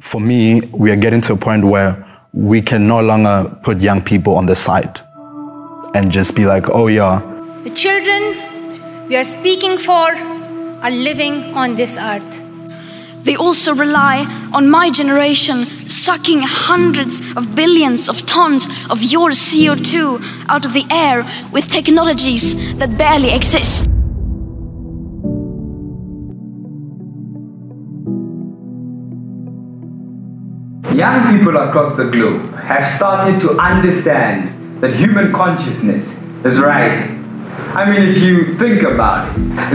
for me, we are getting to a point where we can no longer put young people on the side and just be like, oh yeah. The children we are speaking for are living on this earth. They also rely on my generation sucking hundreds of billions of tons of your CO2 out of the air with technologies that barely exist. Young people across the globe have started to understand that human consciousness is rising. I mean, if you think about it,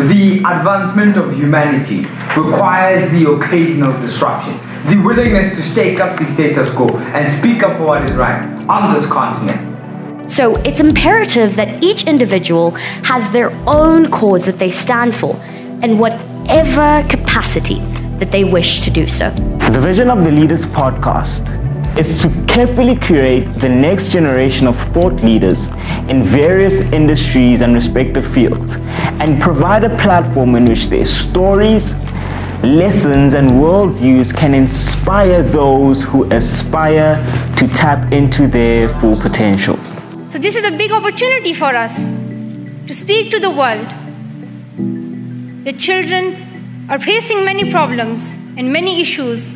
the advancement of humanity requires the occasional disruption, the willingness to stake up the status quo and speak up for what is right on this continent. So it's imperative that each individual has their own cause that they stand for, in whatever capacity that they wish to do so. The vision of the Leaders podcast is to carefully create the next generation of thought leaders in various industries and respective fields and provide a platform in which their stories, lessons, and worldviews can inspire those who aspire to tap into their full potential. So, this is a big opportunity for us to speak to the world. The children are facing many problems and many issues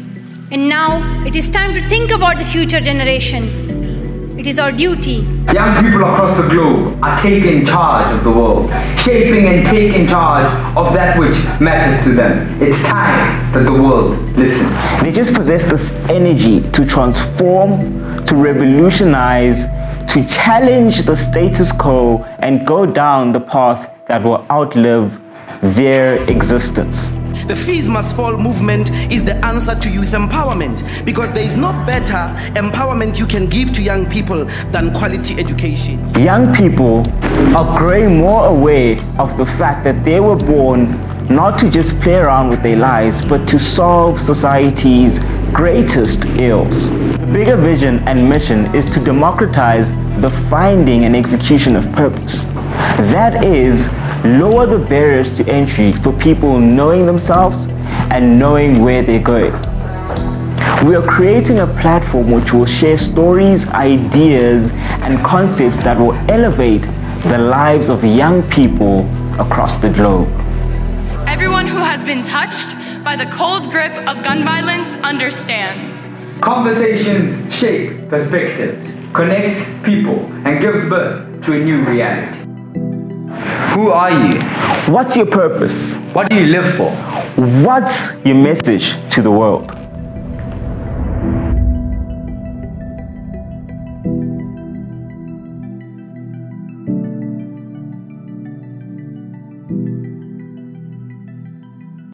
and now it is time to think about the future generation. It is our duty. Young people across the globe are taking charge of the world, shaping and taking charge of that which matters to them. It's time that the world listens. They just possess this energy to transform, to revolutionize, to challenge the status quo and go down the path that will outlive their existence. The Fees Must Fall movement is the answer to youth empowerment because there is no better empowerment you can give to young people than quality education. Young people are growing more aware of the fact that they were born not to just play around with their lives, but to solve society's greatest ills. The bigger vision and mission is to democratize the finding and execution of purpose. That is, lower the barriers to entry for people knowing themselves and knowing where they're going. We are creating a platform which will share stories, ideas, and concepts that will elevate the lives of young people across the globe. Everyone who has been touched by the cold grip of gun violence understands. Conversations shape perspectives, connects people, and gives birth to a new reality. Who are you? What's your purpose? What do you live for? What's your message to the world?